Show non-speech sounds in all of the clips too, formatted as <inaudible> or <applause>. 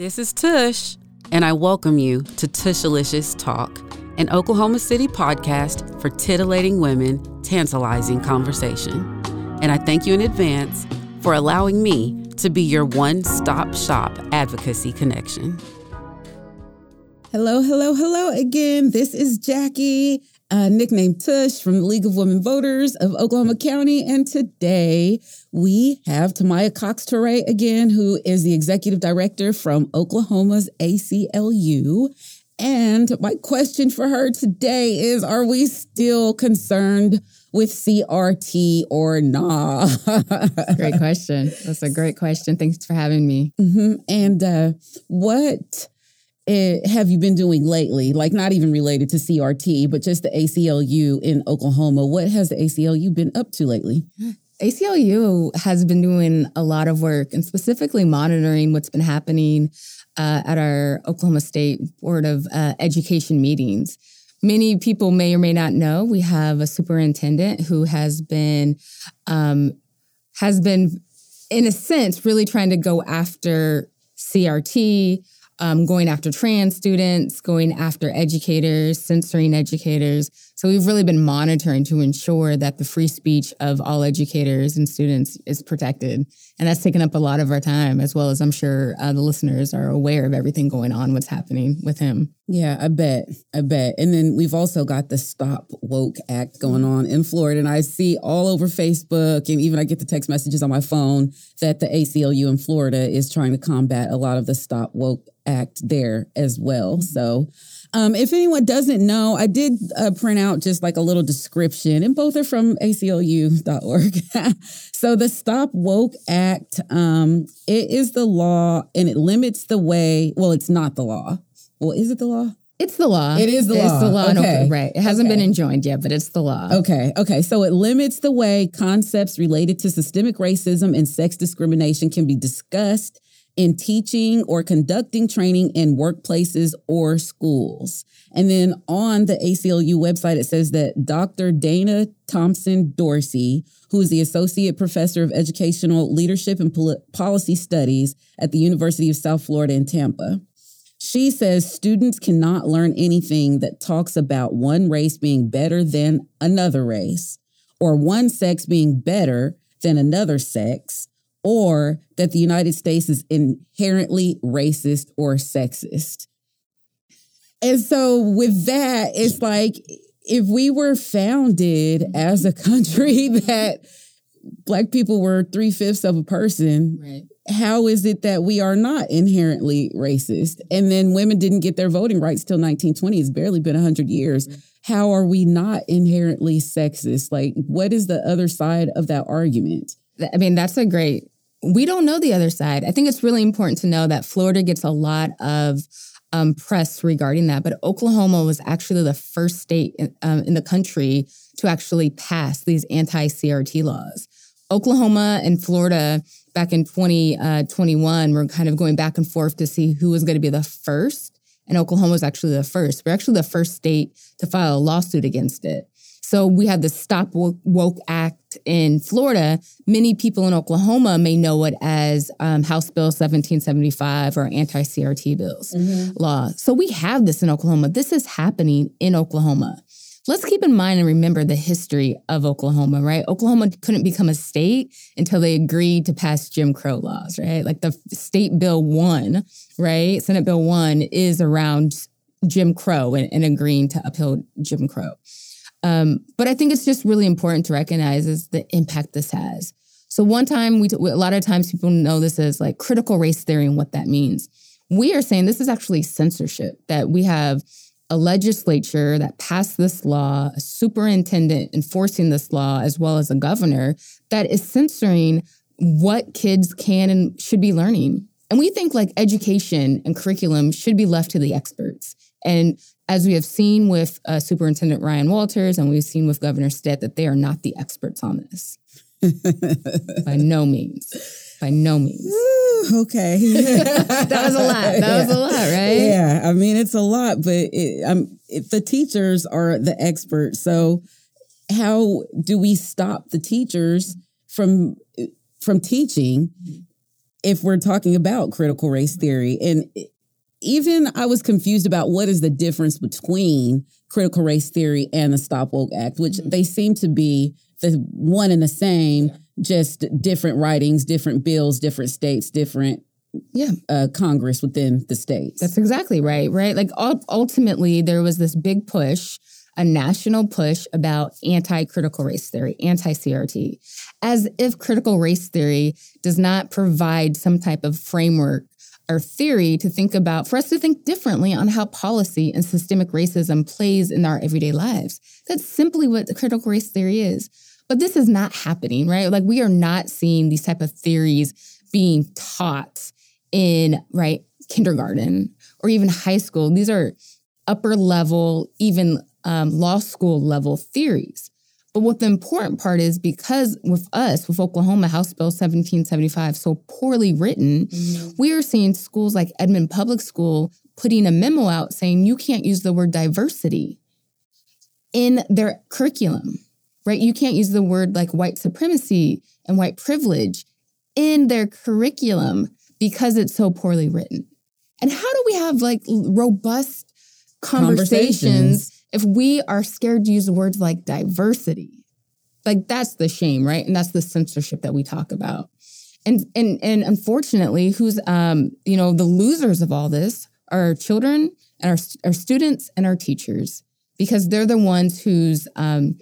This is Tush, and I welcome you to Tushalicious Talk, an Oklahoma City podcast for titillating women, tantalizing conversation. And I thank you in advance for allowing me to be your one stop shop advocacy connection. Hello, hello, hello again. This is Jackie, uh, nicknamed Tush from the League of Women Voters of Oklahoma County. And today we have Tamya Cox Toure again, who is the executive director from Oklahoma's ACLU. And my question for her today is Are we still concerned with CRT or not? great question. <laughs> That's a great question. Thanks for having me. Mm-hmm. And uh, what it, have you been doing lately? Like not even related to CRT, but just the ACLU in Oklahoma. What has the ACLU been up to lately? ACLU has been doing a lot of work and specifically monitoring what's been happening uh, at our Oklahoma State Board of uh, Education meetings. Many people may or may not know we have a superintendent who has been um, has been, in a sense, really trying to go after CRT, um, going after trans students, going after educators, censoring educators. So we've really been monitoring to ensure that the free speech of all educators and students is protected. And that's taken up a lot of our time, as well as I'm sure uh, the listeners are aware of everything going on, what's happening with him. Yeah, I bet. I bet. And then we've also got the Stop Woke Act going on in Florida. And I see all over Facebook, and even I get the text messages on my phone that the ACLU in Florida is trying to combat a lot of the Stop Woke Act there as well. So, um, if anyone doesn't know, I did uh, print out just like a little description, and both are from aclu.org. <laughs> so, the Stop Woke Act, um, it is the law and it limits the way, well, it's not the law. Well, is it the law? It's the law. It is the law. It's the law. Okay. No, right. It hasn't Okay. been enjoined yet, but it's the law. Okay, okay. So it limits the way concepts related to systemic racism and sex discrimination can be discussed in teaching or conducting training in workplaces or schools. And then on the ACLU website, it says that Dr. Dana Thompson Dorsey, who is the Associate Professor of Educational Leadership and Poli- Policy Studies at the University of South Florida in Tampa, she says students cannot learn anything that talks about one race being better than another race, or one sex being better than another sex, or that the United States is inherently racist or sexist. And so, with that, it's like if we were founded as a country <laughs> that Black people were three fifths of a person, Right. how is it that we are not inherently racist? And then women didn't get their voting rights till 1920. It's barely been 100 years. How are we not inherently sexist? Like, what is the other side of that argument? I mean, that's a great. We don't know the other side. I think it's really important to know that Florida gets a lot of um, press regarding that, but Oklahoma was actually the first state in, um, in the country to actually pass these anti-CRT laws. Oklahoma and Florida back in 2021 were kind of going back and forth to see who was going to be the first, and Oklahoma was actually the first. We're actually the first state to file a lawsuit against it. So we have the Stop Woke, Act in Florida. Many people in Oklahoma may know it as um, House Bill 1775 or anti-CRT bills law. So we have this in Oklahoma. This is happening in Oklahoma. Let's keep in mind and remember the history of Oklahoma, right? Oklahoma couldn't become a state until they agreed to pass Jim Crow laws, right? Like the State Bill 1, right? Senate Bill 1 is around Jim Crow and, and agreeing to uphold Jim Crow. Um, but I think it's just really important to recognize is the impact this has. So one time we, t- a lot of times people know this as like critical race theory and what that means. We are saying this is actually censorship that we have a legislature that passed this law, a superintendent enforcing this law, as well as a governor that is censoring what kids can and should be learning. And we think like education and curriculum should be left to the experts. And as we have seen with uh, Superintendent Ryan Walters and we've seen with Governor Stitt, that they are not the experts on this. <laughs> By no means. By no means. Ooh, okay. <laughs> That was a lot. That was a lot, right? Yeah, I mean it's a lot, but it, it, the teachers are the experts. So, how do we stop the teachers from from teaching if we're talking about critical race theory, and even I was confused about what is the difference between critical race theory and the Stop Woke Act, which Mm-hmm. they seem to be the one and the same, just different writings, different bills, different states, different Yeah. uh, Congress within the states. That's exactly right, right? Like ul- ultimately, there was this big push, a national push about anti critical race theory, anti CRT, as if critical race theory does not provide some type of framework or theory to think about, for us to think differently on how policy and systemic racism plays in our everyday lives. That's simply what the critical race theory is. But this is not happening, right? Like we are not seeing these type of theories being taught in right kindergarten or even high school. These are upper level, even um, law school level theories. But what the important part is because with us, with Oklahoma House Bill 1775 so poorly written, mm-hmm. we are seeing schools like Edmond Public School putting a memo out saying you can't use the word diversity in their curriculum, right? You can't use the word like white supremacy and white privilege in their curriculum because it's so poorly written. And how do we have like robust conversations, Conversations. If we are scared to use words like diversity? Like that's the shame, right? And that's the censorship that we talk about. And and and unfortunately, who's um, you know, the losers of all this are our children and our, our students and our teachers because they're the ones whose um,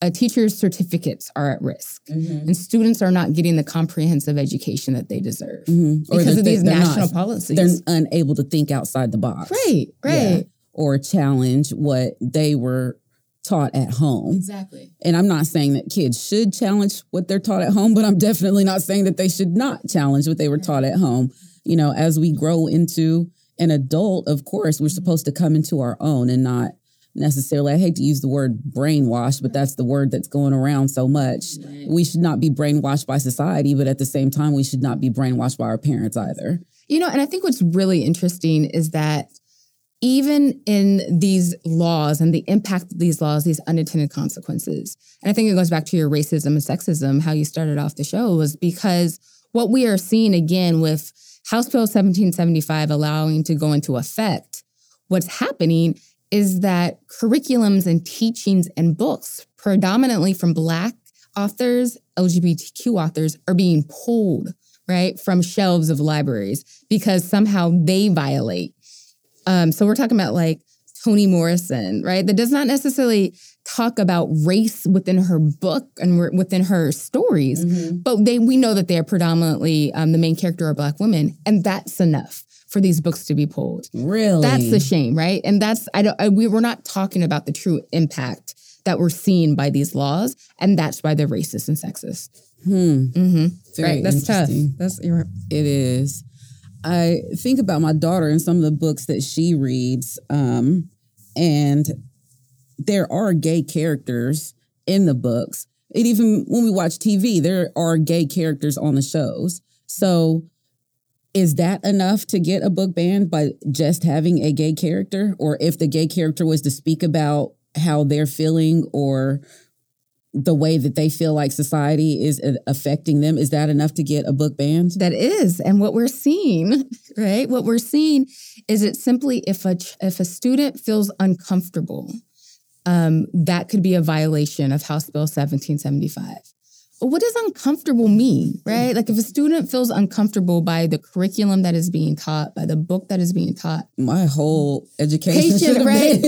a teachers' certificates are at risk, and students are not getting the comprehensive education that they deserve Mhm. Because of these national not- policies. They're unable to think outside the box. right, right, Yeah. Or challenge what they were taught at home. exactly. And I'm not saying that kids should challenge what they're taught at home, but I'm definitely not saying that they should not challenge what they were taught at home. You know, as we grow into an adult, of course, we're supposed to come into our own and not necessarily, I hate to use the word brainwash, but that's the word that's going around so much. We should not be brainwashed by society, but at the same time, we should not be brainwashed by our parents either. You know, and I think what's really interesting is that even in these laws and the impact of these laws, these unintended consequences. And I think it goes back to your racism and sexism, how you started off the show, was because what we are seeing again with House Bill 1775 allowing to go into effect, what's happening is that curriculums and teachings and books, predominantly from Black authors, LGBTQ authors, are being pulled, right, from shelves of libraries because somehow they violate um, so we're talking about like Toni Morrison, right? That does not necessarily talk about race within her book and wi- within her stories, but they we know that they are predominantly um, the main character are black women, and that's enough for these books to be pulled. Really? That's the shame, right? And that's I don't I, we we're not talking about the true impact that we're seeing by these laws, and that's why they're racist and sexist. Hmm. Mm-hmm. Right? That's tough. That's you're It is. I think about my daughter and some of the books that she reads, um, and there are gay characters in the books. And even when we watch TV, there are gay characters on the shows. So, is that enough to get a book banned by just having a gay character? Or if the gay character was to speak about how they're feeling or the way that they feel like society is uh, affecting them, is that enough to get a book banned? That is, and what we're seeing, right? What we're seeing is it simply if a if a student feels uncomfortable, um, that could be a violation of House Bill 1775. What does uncomfortable mean, right? Like if a student feels uncomfortable by the curriculum that is being taught, by the book that is being taught, my whole education patient, right?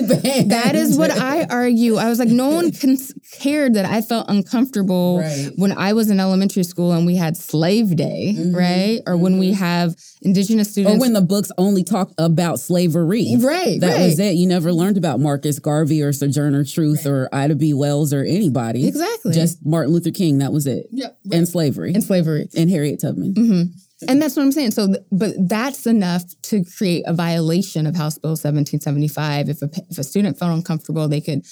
That is what I <laughs> argue. I was like, no one cons- cared that I felt uncomfortable Right. when I was in elementary school and we had Slave Day, mm-hmm. right? Or when we mm-hmm. have Indigenous students. or when the books only talked about slavery. right, That right. was it. You never learned about Marcus Garvey or Sojourner Truth or Ida B. Wells or anybody. Exactly. Just Martin Luther King. That was it. Yep, And slavery. and slavery. And Harriet Tubman. hmm And that's what I'm saying. So, but that's enough to create a violation of House Bill 1775. If a, if a student felt uncomfortable, they could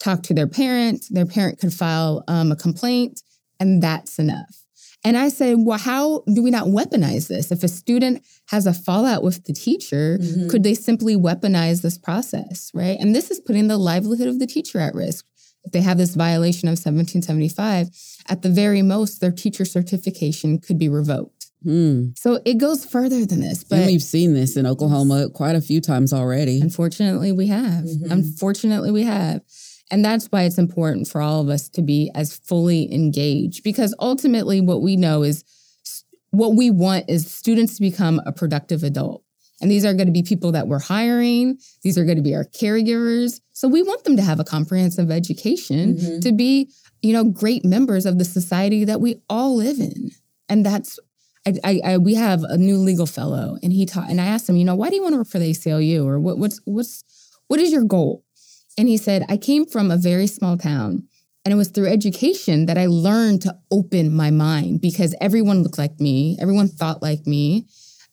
talk to their parent. Their parent could file um, a complaint, and that's enough. And I said, well, how do we not weaponize this? If a student has a fallout with the teacher, could they simply weaponize this process, right? And this is putting the livelihood of the teacher at risk. If they have this violation of 1775, at the very most, their teacher certification could be revoked. Hmm. So it goes further than this. But and we've seen this in Oklahoma quite a few times already. Unfortunately, we have. Mhm. Unfortunately, we have. And that's why it's important for all of us to be as fully engaged because ultimately, what we know is what we want is students to become a productive adult. And these are going to be people that we're hiring, these are going to be our caregivers. So we want them to have a comprehensive education Mhm. to be, you know, great members of the society that we all live in. And that's I, I, I we have a new legal fellow, and he taught, and I asked him, you know, why do you want to work for the ACLU, or what, what's what's what is your goal? And he said, I came from a very small town, and it was through education that I learned to open my mind because everyone looked like me, everyone thought like me,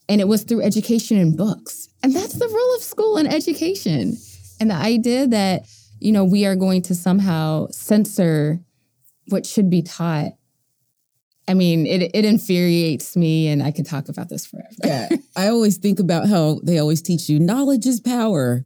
and it was through education and books, and that's the role of school and education, and the idea that you know we are going to somehow censor what should be taught I mean, it it infuriates me, and I could talk about this forever. yeah. I always think about how they always teach you knowledge is power.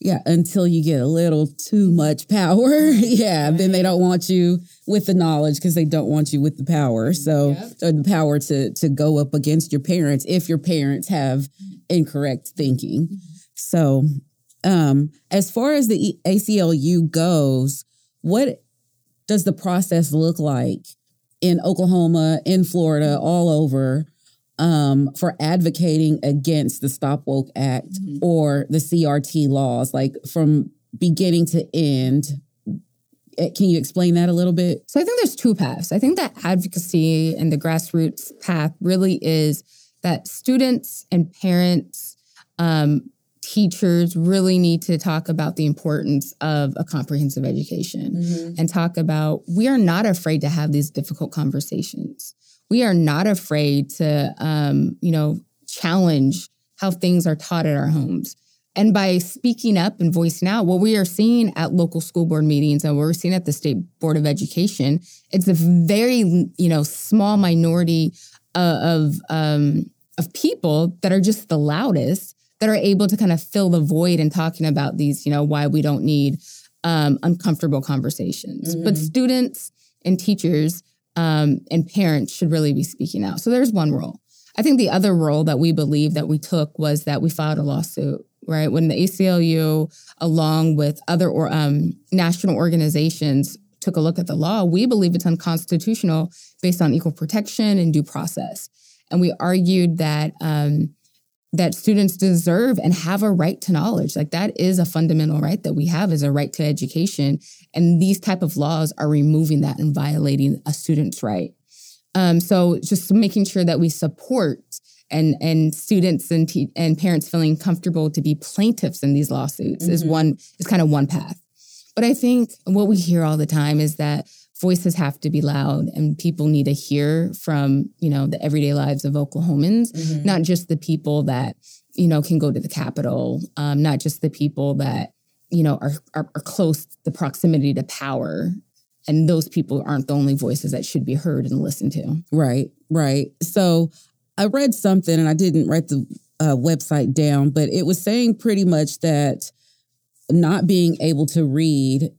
Yeah, until you get a little too much power. <laughs> yeah, then they don't want you with the knowledge because they don't want you with the power. Mm-hmm. So, Yep. Uh, the power to to go up against your parents if your parents have mm-hmm. incorrect thinking. Mm-hmm. So, um, as far as the ACLU goes, what does the process look like in Oklahoma, in Florida, all over? Um, for advocating against the Stop Woke Act Mhm. or the CRT laws, like from beginning to end. Eh, Can you explain that a little bit? So I think there's two paths. I think that advocacy and the grassroots path really is that students and parents, um, teachers really need to talk about the importance of a comprehensive education and talk about we are not afraid to have these difficult conversations. We are not afraid to, um, you know, challenge how things are taught at our homes. And by speaking up and voicing out, what we are seeing at local school board meetings and what we're seeing at the state board of education, it's a very, you know, small minority uh, of um, of people that are just the loudest that are able to kind of fill the void and talking about these, you know, why we don't need um, uncomfortable conversations. But Mhm. students and teachers um, and parents should really be speaking out. So there's one role. I think the other role that we believe that we took was that we filed a lawsuit, right? When the ACLU, along with other or, um, national organizations, took a look at the law, we believe it's unconstitutional based on equal protection and due process. And we argued that um, that students deserve and have a right to knowledge. Like that is a fundamental right that we have is a right to education. And these type of laws are removing that and violating a student's right. Um, so just making sure that we support and and students and te- and parents feeling comfortable to be plaintiffs in these lawsuits is Mhm. one is kind of one path. But I think what we hear all the time is that voices have to be loud and people need to hear from you know the everyday lives of Oklahomans, not just the people that you know can go to the Capitol, um, not just the people that you know are, are are close the proximity to power, and those people aren't the only voices that should be heard and listened to. Right, right. So I read something and I didn't write the uh, website down, but it was saying pretty much that not being able to read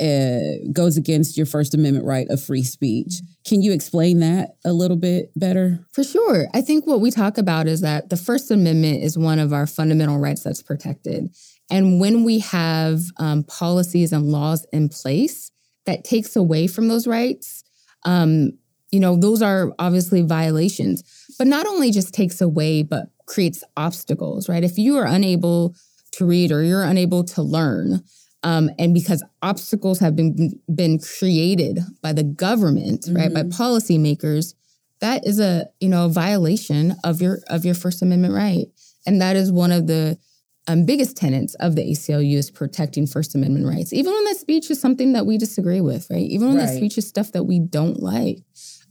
uh, goes against your First Amendment right of free speech. Can you explain that a little bit better? For sure. I think what we talk about is that the First Amendment is one of our fundamental rights that's protected. And when we have um, policies and laws in place that takes away from those rights, um, you know, those are obviously violations. But not only just takes away, but creates obstacles, right? If you are unable to read or you're unable to learn, um, and because obstacles have been been created by the government, right, by policymakers, that is a you know a violation of your of your First Amendment right, and that is one of the um, biggest tenets of the ACLU is protecting First Amendment rights, even when that speech is something that we disagree with, right? Even when that speech is stuff that we don't like,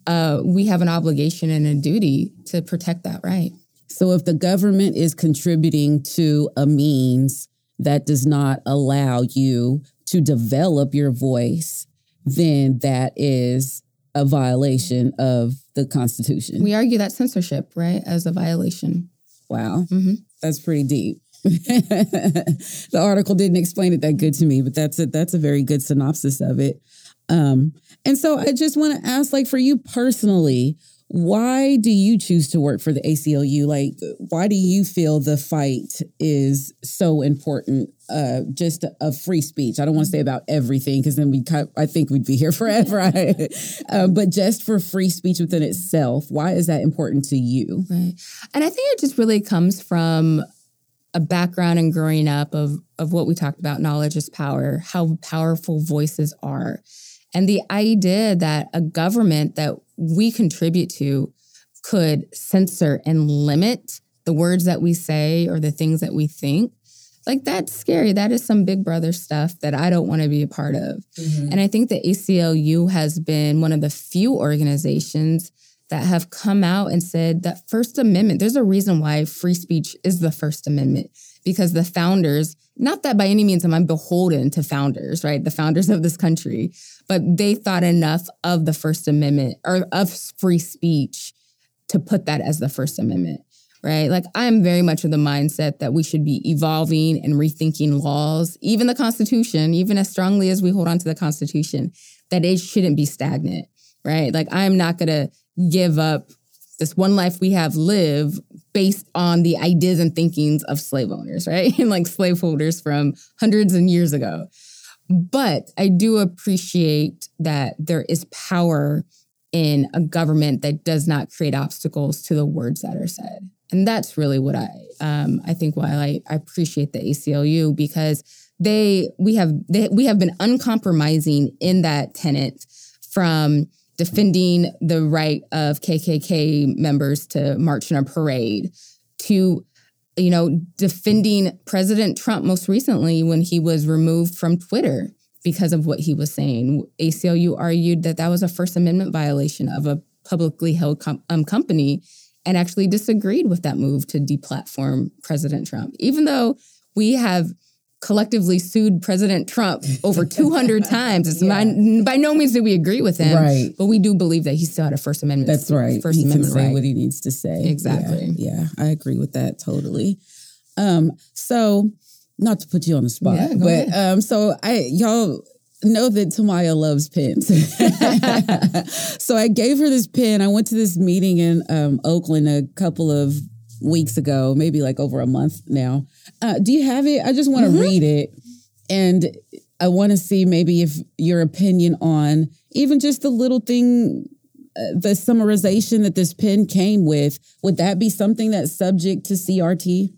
uh, we have an obligation and a duty to protect that right. So if the government is contributing to a means that does not allow you to develop your voice, then that is a violation of the Constitution. We argue that censorship, right, as a violation. wow. Mhm. That's pretty deep. <laughs> the article didn't explain it that good to me, but that's a that's a very good synopsis of it. Um, and so I just want to ask, like, for you personally, why do you choose to work for the ACLU? Like, why do you feel the fight is so important? Uh, just of free speech. I don't want to say about everything because then we, I think we'd be here <laughs> forever. um, but just for free speech within itself, why is that important to you? Right, and I think it just really comes from a background and growing up of of what we talked about. Knowledge is power. How powerful voices are and the idea that a government that we contribute to could censor and limit the words that we say or the things that we think, like that's scary. That is some big brother stuff that I don't want to be a part of. Mm-hmm. And I think the ACLU has been one of the few organizations that have come out and said that First Amendment, there's a reason why free speech is the First Amendment, because the founders, not that by any means am I beholden to founders, right? The founders of this country, but they thought enough of the First Amendment or of free speech to put that as the First Amendment, right? Like I'm very much of the mindset that we should be evolving and rethinking laws, even the Constitution, even as strongly as we hold on to the Constitution, that it shouldn't be stagnant, right? Like I'm not gonna give up this one life we have live based on the ideas and thinkings of slave owners, right? <laughs> and like slaveholders from hundreds and years ago. But I do appreciate that there is power in a government that does not create obstacles to the words that are said. And that's really what I um, I think why I, I appreciate the ACLU because they we have they, we have been uncompromising in that tenet from defending the right of KKK members to march in a parade to you know, defending President Trump most recently when he was removed from Twitter because of what he was saying. ACLU argued that that was a First Amendment violation of a publicly held com- um, company and actually disagreed with that move to deplatform President Trump, even though we have collectively sued President Trump over 200 <laughs> times. It's yeah. by, by, no means do we agree with him, right? But we do believe that he still had a First Amendment. That's right. First he Amendment can say right. what he needs to say. Exactly. Yeah, yeah, I agree with that totally. Um, so not to put you on the spot, yeah, but um, so I y'all know that Tamya loves pens. <laughs> so I gave her this pen. I went to this meeting in um, Oakland a couple of weeks ago, maybe like over a month now. Uh, do you have it? I just want to mm-hmm. read it. And I want to see maybe if your opinion on even just the little thing, uh, the summarization that this pen came with, would that be something that's subject to CRT?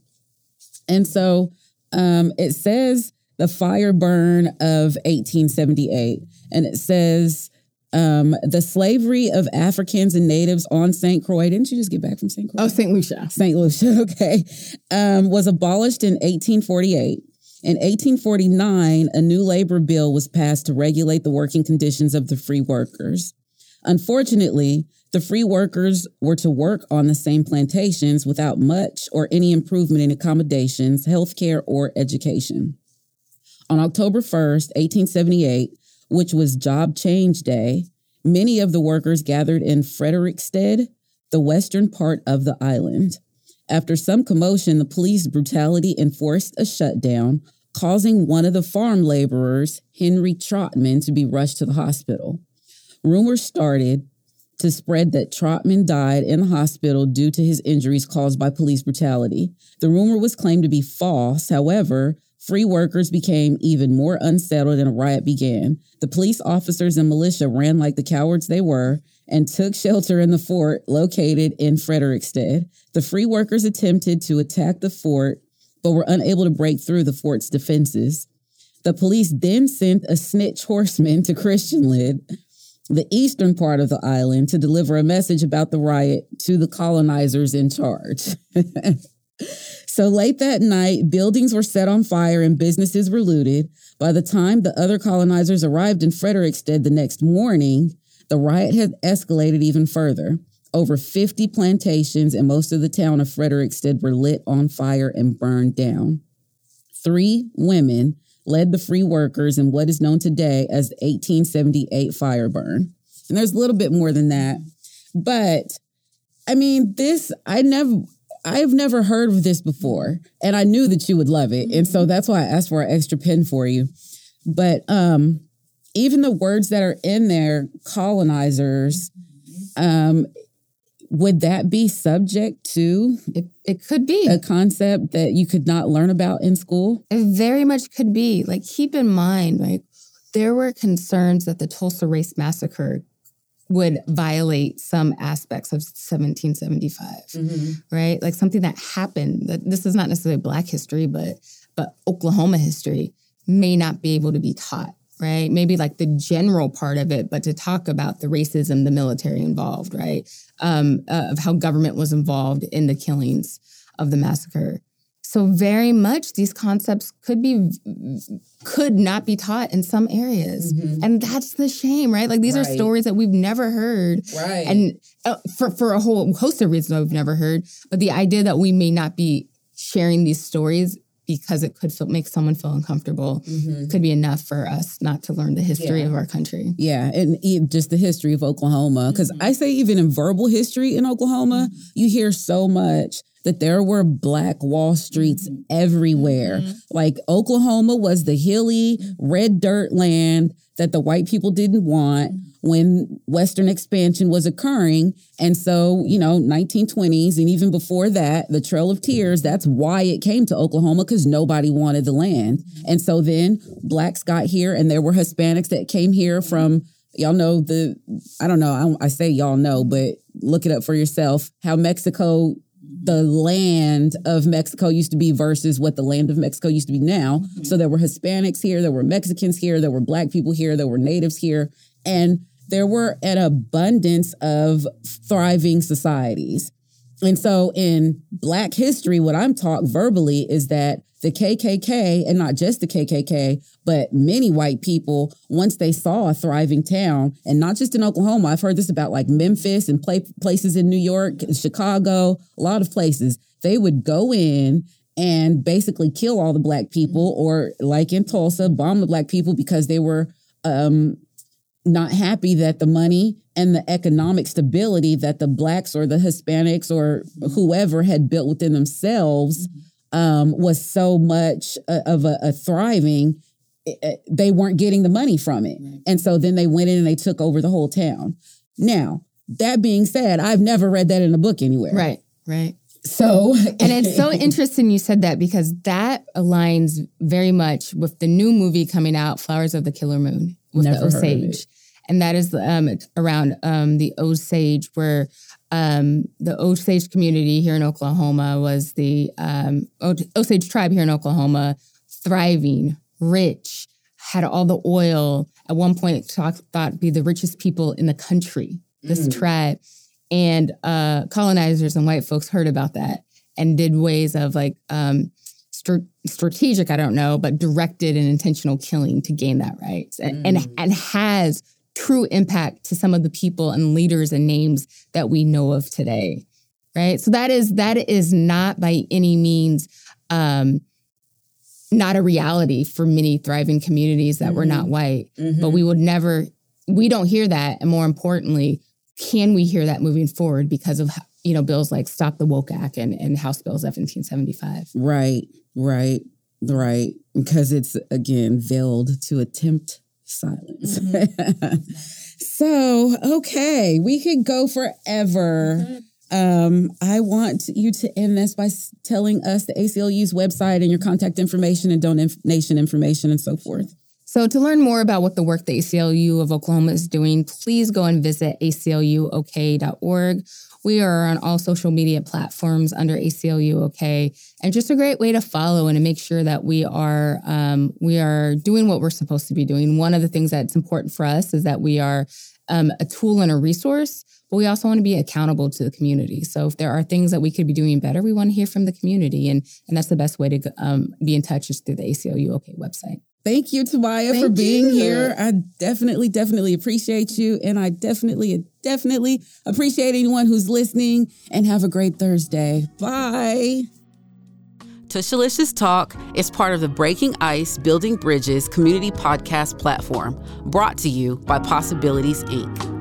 And so um, it says the fire burn of 1878. And it says, um, the slavery of Africans and natives on St. Croix. Didn't you just get back from St. Croix? Oh, St. Lucia. St. Lucia, <laughs> okay. Um, was abolished in 1848. In 1849, a new labor bill was passed to regulate the working conditions of the free workers. Unfortunately, the free workers were to work on the same plantations without much or any improvement in accommodations, health care, or education. On October 1st, 1878, which was Job Change Day, many of the workers gathered in Frederiksted, the western part of the island. After some commotion, the police brutality enforced a shutdown, causing one of the farm laborers, Henry Trotman, to be rushed to the hospital. Rumors started to spread that Trotman died in the hospital due to his injuries caused by police brutality. The rumor was claimed to be false. However, Free workers became even more unsettled and a riot began. The police officers and militia ran like the cowards they were and took shelter in the fort located in Frederiksted. The free workers attempted to attack the fort, but were unable to break through the fort's defenses. The police then sent a snitch horseman to Christiansted, the eastern part of the island, to deliver a message about the riot to the colonizers in charge. <laughs> So late that night, buildings were set on fire and businesses were looted. By the time the other colonizers arrived in Frederiksted the next morning, the riot had escalated even further. Over 50 plantations and most of the town of Frederiksted were lit on fire and burned down. Three women led the free workers in what is known today as the 1878 fire burn. And there's a little bit more than that. But I mean, this, I never, I've never heard of this before, and I knew that you would love it, and so mm-hmm. that's why I asked for an extra pen for you. But um, even the words that are in there, colonizers, um, would that be subject to It, it could be. a concept that you could not learn about in school? It very much could be. Like, keep in mind, like, there were concerns that the Tulsa Race Massacre would violate some aspects of 1775, right? Like something that happened. That this is not necessarily Black history, but but Oklahoma history may not be able to be taught, right? Maybe like the general part of it, but to talk about the racism, the military involved, right? Um, uh, of how government was involved in the killings of the massacre. So very much these concepts could be could not be taught in some areas. Mm-hmm. And that's the shame, right? Like these are stories that we've never heard. Right. And uh, for for a whole host of reasons we've never heard, but the idea that we may not be sharing these stories because it could feel, make someone feel uncomfortable mm-hmm. could be enough for us not to learn the history Yeah. of our country. Yeah, and just the history of Oklahoma. Because mm-hmm. I say, even in verbal history in Oklahoma, you hear so much that there were Black Wall Streets mm-hmm. everywhere. Mm-hmm. Like Oklahoma was the hilly, red dirt land that the white people didn't want mm-hmm. when Western expansion was occurring. And so, you know, 1920s and even before that, the Trail of Tears, that's why it came to Oklahoma because nobody wanted the land. And so then blacks got here and there were Hispanics that came here from y'all know the I don't know, I, I say y'all know, but look it up for yourself how Mexico the land of Mexico used to be versus what the land of Mexico used to be now. Mm-hmm. So there were Hispanics here, there were Mexicans here, there were black people here, there were natives here, and there were an abundance of thriving societies. And so in Black history, what I'm taught verbally is that the KKK, and not just the KKK, but many white people, once they saw a thriving town, and not just in Oklahoma, I've heard this about like Memphis and pla- places in New York, Chicago, a lot of places, they would go in and basically kill all the black people, or like in Tulsa, bomb the black people because they were um, not happy that the money and the economic stability that the blacks or the Hispanics or whoever had built within themselves um, was so much uh, of a, a thriving, eh, eh, they weren't getting the money from it. And so then they went in and they took over the whole town. Now, that being said, I've never read that in a book anywhere. Right, right. So, <laughs> And it's so <laughs> interesting you said that because that aligns very much with the new movie coming out, Flowers of the Killer Moon, with Never the Osage. And that is um, around um, the Osage, where um, the Osage community here in Oklahoma was the um, Osage tribe here in Oklahoma, thriving, rich, had all the oil. At one point, talk, thought be the richest people in the country. This tribe, and uh, colonizers and white folks heard about that and did ways of like um, str- strategic, I don't know, but directed and intentional killing to gain that right, and, and and has true impact to some of the people and leaders and names that we know of today, right? So that is that is not by any means. Um, not a reality for many thriving communities that were not mm-hmm. white, but mm-hmm. we would never, we don't hear that. And more importantly, can we hear that moving forward because of you know bills like Stop the Woke Act and, and House Bill 1775? Right, right, right. Because it's again veiled to attempt silence. <laughs> so, okay, we could go forever. Um, I want you to end this by telling us the ACLU's website and your contact information and donation information and so forth. So to learn more about what the work the ACLU of Oklahoma is doing, please go and visit acluok.org. We are on all social media platforms under ACLU OK, and just a great way to follow and to make sure that we are um, we are doing what we're supposed to be doing. One of the things that's important for us is that we are um, a tool and a resource, but we also want to be accountable to the community. So if there are things that we could be doing better, we want to hear from the community, and and that's the best way to um, be in touch is through the ACLU OK website. Thank you, Tamya, for being you. here. I definitely, definitely appreciate you. And I definitely, definitely appreciate anyone who's listening. And have a great Thursday. Bye. Tushalicious Talk is part of the Breaking Ice Building Bridges community podcast platform brought to you by Possibilities Inc.